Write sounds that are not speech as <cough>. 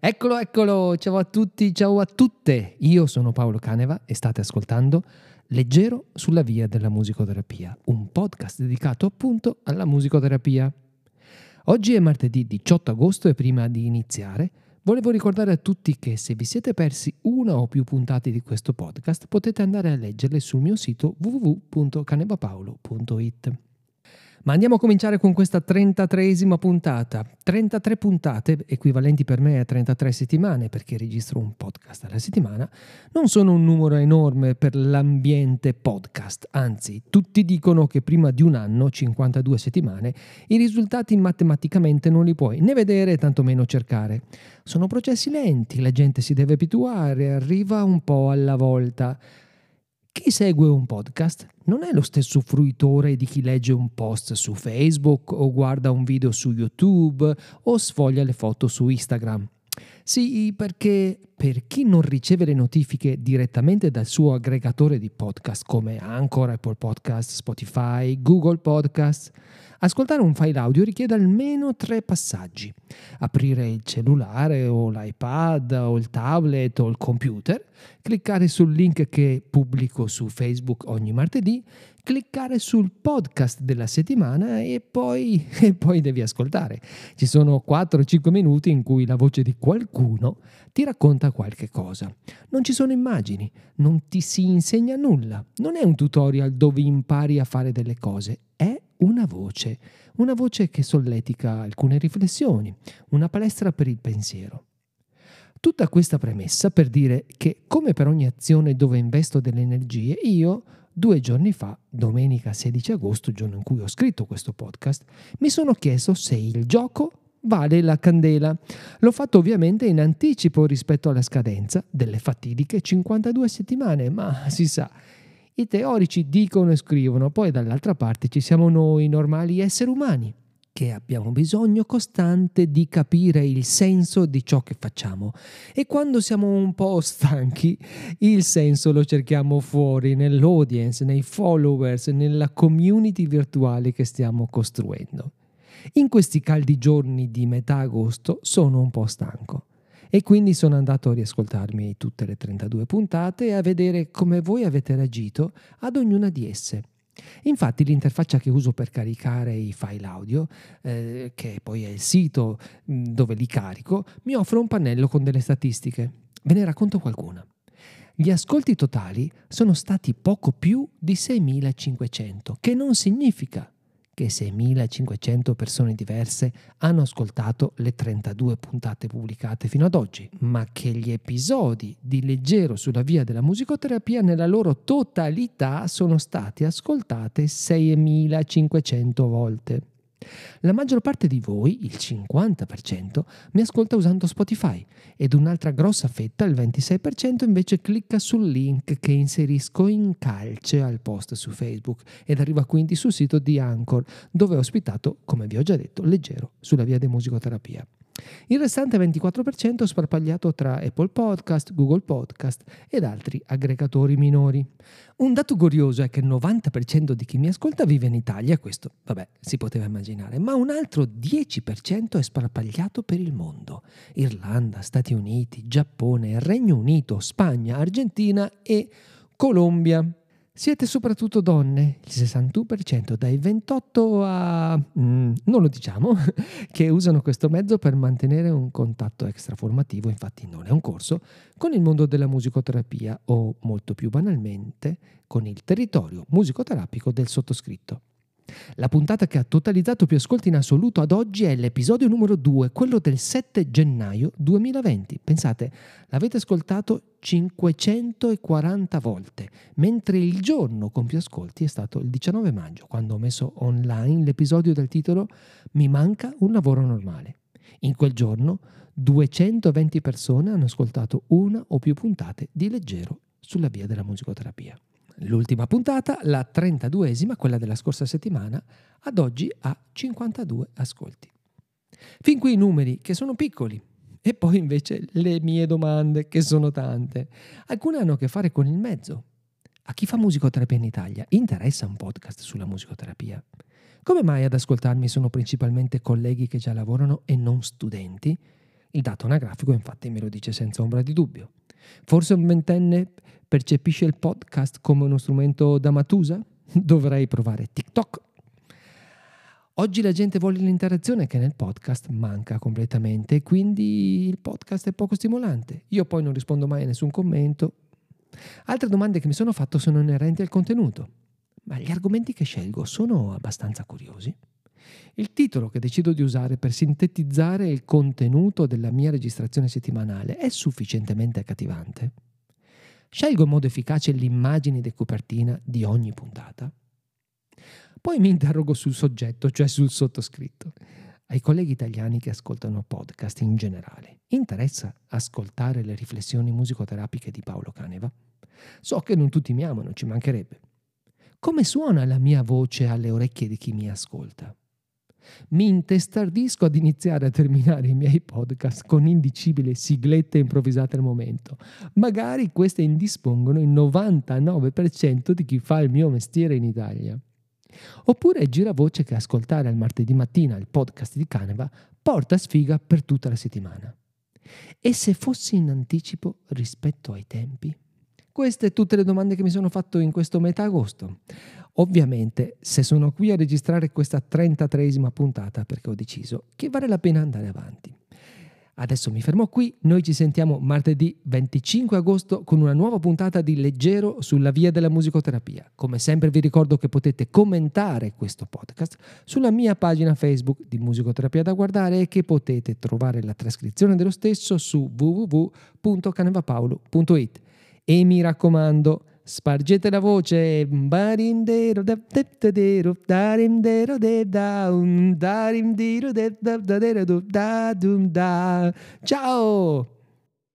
Eccolo, eccolo, ciao a tutti, ciao a tutte. Io sono Paolo Caneva e state ascoltando Leggero sulla via della musicoterapia, un podcast dedicato appunto alla musicoterapia. Oggi è martedì 18 agosto e prima di iniziare volevo ricordare a tutti che se vi siete persi una o più puntate di questo podcast potete andare a leggerle sul mio sito www.canevapaolo.it. Ma andiamo a cominciare con questa 33esima puntata. 33 puntate, equivalenti per me a 33 settimane, perché registro un podcast alla settimana, non sono un numero enorme per l'ambiente podcast. Anzi, tutti dicono che prima di un anno, 52 settimane, i risultati matematicamente non li puoi né vedere tantomeno cercare. Sono processi lenti, la gente si deve abituare, arriva un po' alla volta. Chi segue un podcast non è lo stesso fruitore di chi legge un post su Facebook o guarda un video su YouTube o sfoglia le foto su Instagram. Sì, perché per chi non riceve le notifiche direttamente dal suo aggregatore di podcast come Anchor, Apple Podcast, Spotify, Google Podcast, ascoltare un file audio richiede almeno tre passaggi. Aprire il cellulare o l'iPad o il tablet o il computer, cliccare sul link che pubblico su Facebook ogni martedì, cliccare sul podcast della settimana e poi, <laughs> e poi devi ascoltare. Ci sono 4-5 minuti in cui la voce di qualcuno ti racconta qualche cosa. Non ci sono immagini, non ti si insegna nulla, non è un tutorial dove impari a fare delle cose, è una voce, una voce che solletica alcune riflessioni, una palestra per il pensiero. Tutta questa premessa per dire che, come per ogni azione dove investo delle energie, io Due giorni fa, domenica 16 agosto, giorno in cui ho scritto questo podcast, mi sono chiesto se il gioco vale la candela. L'ho fatto ovviamente in anticipo rispetto alla scadenza delle fatidiche 52 settimane, ma si sa, i teorici dicono e scrivono, poi dall'altra parte ci siamo noi, normali esseri umani che abbiamo bisogno costante di capire il senso di ciò che facciamo e quando siamo un po' stanchi il senso lo cerchiamo fuori nell'audience, nei followers, nella community virtuale che stiamo costruendo. In questi caldi giorni di metà agosto sono un po' stanco e quindi sono andato a riascoltarmi tutte le 32 puntate e a vedere come voi avete reagito ad ognuna di esse. Infatti l'interfaccia che uso per caricare i file audio, eh, che poi è il sito mm, dove li carico, mi offre un pannello con delle statistiche. Ve ne racconto qualcuna. Gli ascolti totali sono stati poco più di 6.500, che non significa che 6.500 persone diverse hanno ascoltato le 32 puntate pubblicate fino ad oggi, ma che gli episodi di Leggero sulla via della musicoterapia nella loro totalità sono stati ascoltati 6.500 volte. La maggior parte di voi, il 50%, mi ascolta usando Spotify ed un'altra grossa fetta, il 26%, invece clicca sul link che inserisco in calce al post su Facebook ed arriva quindi sul sito di Anchor, dove ho ospitato, come vi ho già detto, leggero sulla via di musicoterapia. Il restante 24% è sparpagliato tra Apple Podcast, Google Podcast ed altri aggregatori minori. Un dato curioso è che il 90% di chi mi ascolta vive in Italia, questo vabbè si poteva immaginare, ma un altro 10% è sparpagliato per il mondo. Irlanda, Stati Uniti, Giappone, Regno Unito, Spagna, Argentina e Colombia. Siete soprattutto donne, il 61% dai 28 a... Mm, non lo diciamo, <laughs> che usano questo mezzo per mantenere un contatto extraformativo, infatti non è un corso, con il mondo della musicoterapia o molto più banalmente con il territorio musicoterapico del sottoscritto. La puntata che ha totalizzato più ascolti in assoluto ad oggi è l'episodio numero 2, quello del 7 gennaio 2020. Pensate, l'avete ascoltato 540 volte, mentre il giorno con più ascolti è stato il 19 maggio, quando ho messo online l'episodio del titolo Mi manca un lavoro normale. In quel giorno 220 persone hanno ascoltato una o più puntate di leggero sulla via della musicoterapia. L'ultima puntata, la 32esima, quella della scorsa settimana, ad oggi ha 52 ascolti. Fin qui i numeri, che sono piccoli, e poi invece le mie domande, che sono tante. Alcune hanno a che fare con il mezzo. A chi fa musicoterapia in Italia interessa un podcast sulla musicoterapia? Come mai ad ascoltarmi sono principalmente colleghi che già lavorano e non studenti? Il dato anagrafico infatti me lo dice senza ombra di dubbio. Forse un ventenne percepisce il podcast come uno strumento da matusa? <laughs> Dovrei provare TikTok. Oggi la gente vuole l'interazione che nel podcast manca completamente, quindi il podcast è poco stimolante. Io poi non rispondo mai a nessun commento, Altre domande che mi sono fatto sono inerenti al contenuto. Ma gli argomenti che scelgo sono abbastanza curiosi? Il titolo che decido di usare per sintetizzare il contenuto della mia registrazione settimanale è sufficientemente accattivante? Scelgo in modo efficace l'immagine di copertina di ogni puntata? Poi mi interrogo sul soggetto, cioè sul sottoscritto. Ai colleghi italiani che ascoltano podcast in generale, interessa ascoltare le riflessioni musicoterapiche di Paolo Caneva? So che non tutti mi amano, ci mancherebbe. Come suona la mia voce alle orecchie di chi mi ascolta? Mi intestardisco ad iniziare a terminare i miei podcast con indicibili siglette improvvisate al momento. Magari queste indispongono il 99% di chi fa il mio mestiere in Italia. Oppure gira voce che ascoltare al martedì mattina il podcast di Caneva porta sfiga per tutta la settimana. E se fossi in anticipo rispetto ai tempi? Queste tutte le domande che mi sono fatto in questo metà agosto. Ovviamente, se sono qui a registrare questa 33esima puntata perché ho deciso che vale la pena andare avanti. Adesso mi fermo qui, noi ci sentiamo martedì 25 agosto con una nuova puntata di Leggero sulla via della musicoterapia. Come sempre vi ricordo che potete commentare questo podcast sulla mia pagina Facebook di Musicoterapia da guardare e che potete trovare la trascrizione dello stesso su www.canevapaolo.it. E mi raccomando, spargete la voce. Ciao!